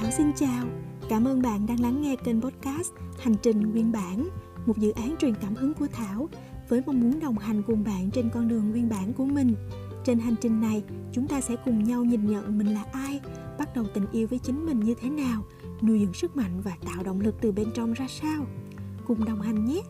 Thảo xin chào. Cảm ơn bạn đang lắng nghe kênh podcast Hành trình nguyên bản, một dự án truyền cảm hứng của Thảo với mong muốn đồng hành cùng bạn trên con đường nguyên bản của mình. Trên hành trình này, chúng ta sẽ cùng nhau nhìn nhận mình là ai, bắt đầu tình yêu với chính mình như thế nào, nuôi dưỡng sức mạnh và tạo động lực từ bên trong ra sao. Cùng đồng hành nhé.